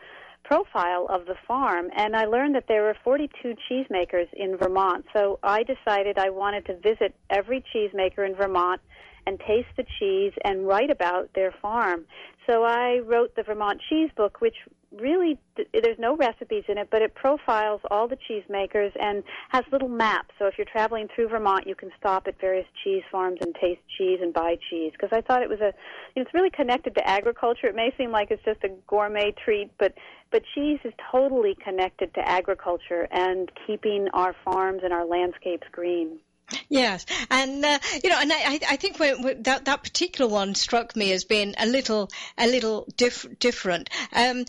profile of the farm and I learned that there were 42 cheesemakers in Vermont. So I decided I wanted to visit every cheesemaker in Vermont and taste the cheese and write about their farm. So I wrote the Vermont Cheese Book, which really there's no recipes in it, but it profiles all the cheesemakers and has little maps. So if you're traveling through Vermont, you can stop at various cheese farms and taste cheese and buy cheese. Because I thought it was a, you know, it's really connected to agriculture. It may seem like it's just a gourmet treat, but but cheese is totally connected to agriculture and keeping our farms and our landscapes green. Yes, and uh, you know, and I, I think that that particular one struck me as being a little a little diff- different. Um,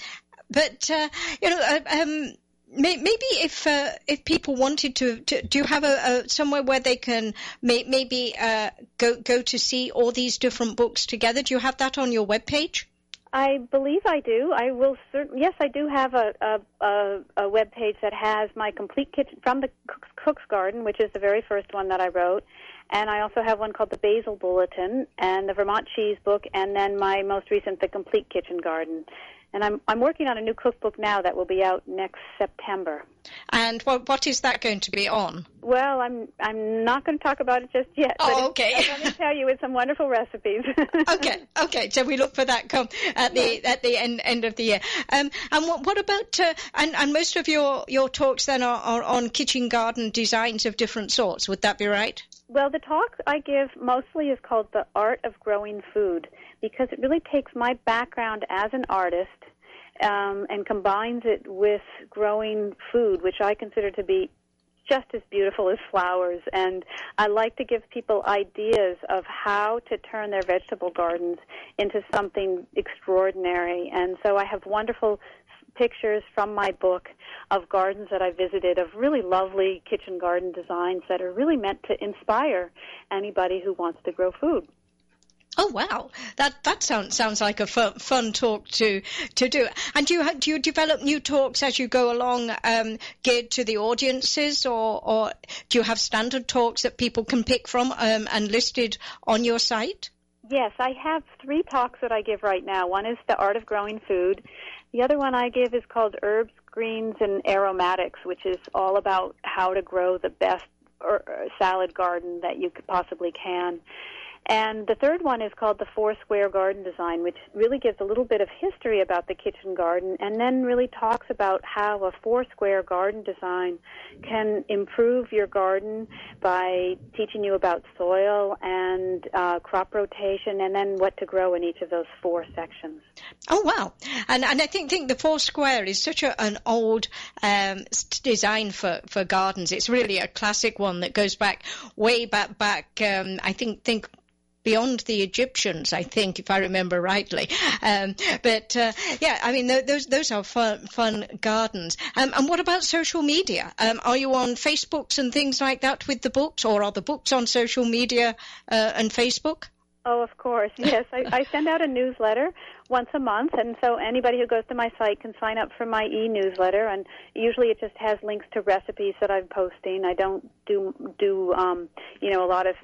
but uh, you know, uh, um, maybe if uh, if people wanted to, to do you have a, a, somewhere where they can may, maybe uh, go go to see all these different books together? Do you have that on your webpage? I believe I do. I will certain. Yes, I do have a a, a, a web page that has my complete kitchen from the cook's, cook's Garden, which is the very first one that I wrote, and I also have one called the Basil Bulletin and the Vermont Cheese Book, and then my most recent, the Complete Kitchen Garden and I'm I'm working on a new cookbook now that will be out next September. And what what is that going to be on? Well, I'm I'm not going to talk about it just yet. Oh, okay. I'm going to tell you it's some wonderful recipes. okay, okay. So we look for that come at the at the end end of the year. Um, and what what about uh, and and most of your your talks then are, are on kitchen garden designs of different sorts. Would that be right? Well, the talk I give mostly is called The Art of Growing Food because it really takes my background as an artist um, and combines it with growing food, which I consider to be just as beautiful as flowers. And I like to give people ideas of how to turn their vegetable gardens into something extraordinary. And so I have wonderful pictures from my book of gardens that I visited, of really lovely kitchen garden designs that are really meant to inspire anybody who wants to grow food. Oh wow, that that sounds sounds like a fun, fun talk to to do. And do you do you develop new talks as you go along, um, geared to the audiences, or or do you have standard talks that people can pick from um, and listed on your site? Yes, I have three talks that I give right now. One is the art of growing food. The other one I give is called Herbs, Greens, and Aromatics, which is all about how to grow the best salad garden that you possibly can. And the third one is called the Four Square Garden Design, which really gives a little bit of history about the kitchen garden and then really talks about how a four square garden design can improve your garden by teaching you about soil and uh, crop rotation and then what to grow in each of those four sections. Oh wow! And and I think think the four square is such a, an old um, design for, for gardens. It's really a classic one that goes back way back back. Um, I think think beyond the Egyptians, I think, if I remember rightly. Um, but uh, yeah, I mean, th- those those are fun, fun gardens. Um, and what about social media? Um, are you on Facebooks and things like that with the books, or are the books on social media uh, and Facebook? Oh, of course. Yes, I, I send out a newsletter once a month, and so anybody who goes to my site can sign up for my e-newsletter. And usually, it just has links to recipes that I'm posting. I don't do do um, you know a lot of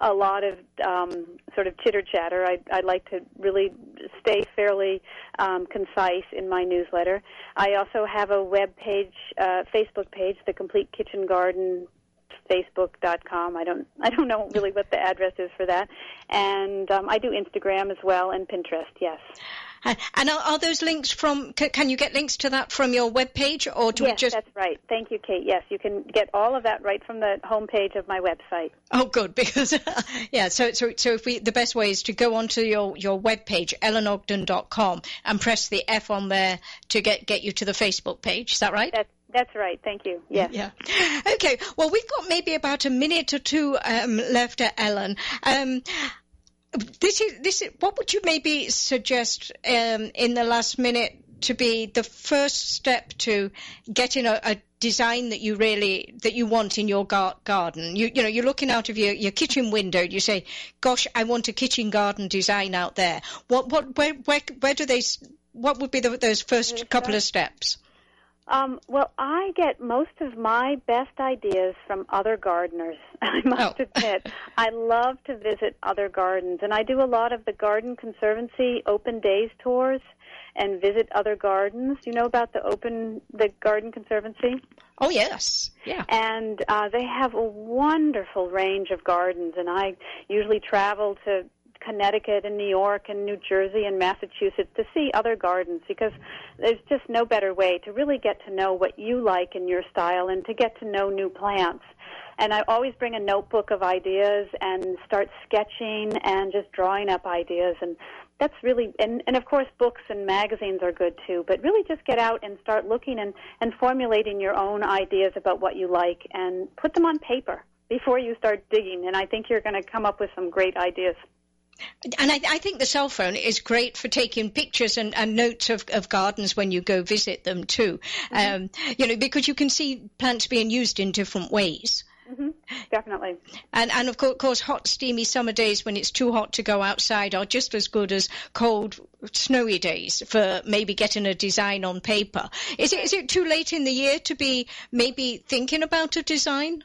a lot of um, sort of chitter chatter. I, I like to really stay fairly um, concise in my newsletter. I also have a web page, uh, Facebook page, the Complete Kitchen Garden facebook.com. I don't I don't know really what the address is for that, and um, I do Instagram as well and Pinterest. Yes. And are, are, those links from? Can you get links to that from your web page, or do yes, we just? that's right. Thank you, Kate. Yes, you can get all of that right from the homepage of my website. Oh, good, because yeah. So, so, so if we, the best way is to go onto your your webpage, ellenogden.com, and press the F on there to get get you to the Facebook page. Is that right? That's that's right. Thank you. Yes. Yeah. Okay. Well, we've got maybe about a minute or two um, left, Ellen. Um, this is this. Is, what would you maybe suggest um, in the last minute to be the first step to getting a, a design that you really that you want in your gar- garden? You you know you're looking out of your, your kitchen window. You say, "Gosh, I want a kitchen garden design out there." What what where where, where do they? What would be the, those first couple of steps? Um, well, I get most of my best ideas from other gardeners. I must oh. admit, I love to visit other gardens, and I do a lot of the Garden Conservancy open days tours and visit other gardens. You know about the open the Garden Conservancy? Oh yes, yeah. And uh, they have a wonderful range of gardens, and I usually travel to Connecticut and New York and New Jersey and Massachusetts to see other gardens because there's just no better way to really get to know what you like in your style and to get to know new plants. And I always bring a notebook of ideas and start sketching and just drawing up ideas. And that's really and, and of course books and magazines are good too. But really just get out and start looking and, and formulating your own ideas about what you like and put them on paper before you start digging. And i think you're going to come up with some great ideas and I, I, think the cell phone is great for taking pictures and, and notes of, of, gardens when you go visit them too. Mm-hmm. Um, you know, because you can see plants being used in different ways. Mm-hmm. Definitely. And and of course, hot, steamy summer days when it's too hot to go outside are just as good as cold, snowy days for maybe getting a design on paper. Is it is it too late in the year to be maybe thinking about a design?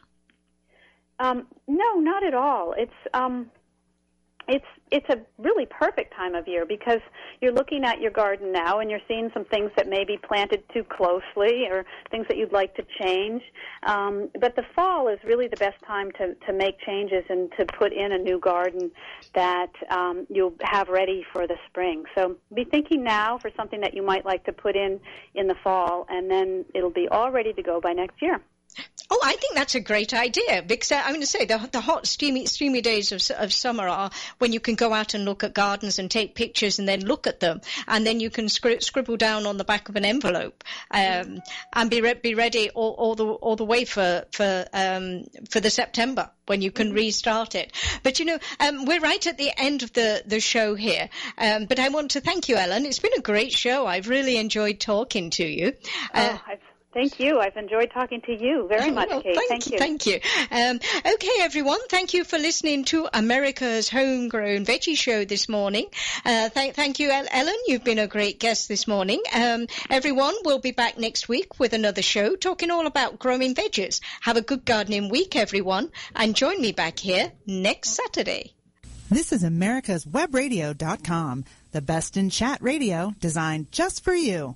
Um, no, not at all. It's um, it's it's a really perfect time of year because you're looking at your garden now and you're seeing some things that may be planted too closely or things that you'd like to change. Um, but the fall is really the best time to, to make changes and to put in a new garden that um, you'll have ready for the spring. So be thinking now for something that you might like to put in in the fall and then it'll be all ready to go by next year. Oh, I think that's a great idea because uh, I'm going to say the, the hot, steamy, steamy days of, of summer are when you can go out and look at gardens and take pictures and then look at them, and then you can scri- scribble down on the back of an envelope um, and be re- be ready all, all, the all the way for for um, for the September when you can mm-hmm. restart it. But you know, um, we're right at the end of the the show here. Um, but I want to thank you, Ellen. It's been a great show. I've really enjoyed talking to you. Uh, oh, I've Thank you. I've enjoyed talking to you very much, well, Kate. Thank, thank you. Thank you. Um, okay, everyone. Thank you for listening to America's Homegrown Veggie Show this morning. Uh, thank, thank you, Ellen. You've been a great guest this morning. Um, everyone, we'll be back next week with another show talking all about growing veggies. Have a good gardening week, everyone, and join me back here next Saturday. This is America's Webradio.com, the best in chat radio designed just for you.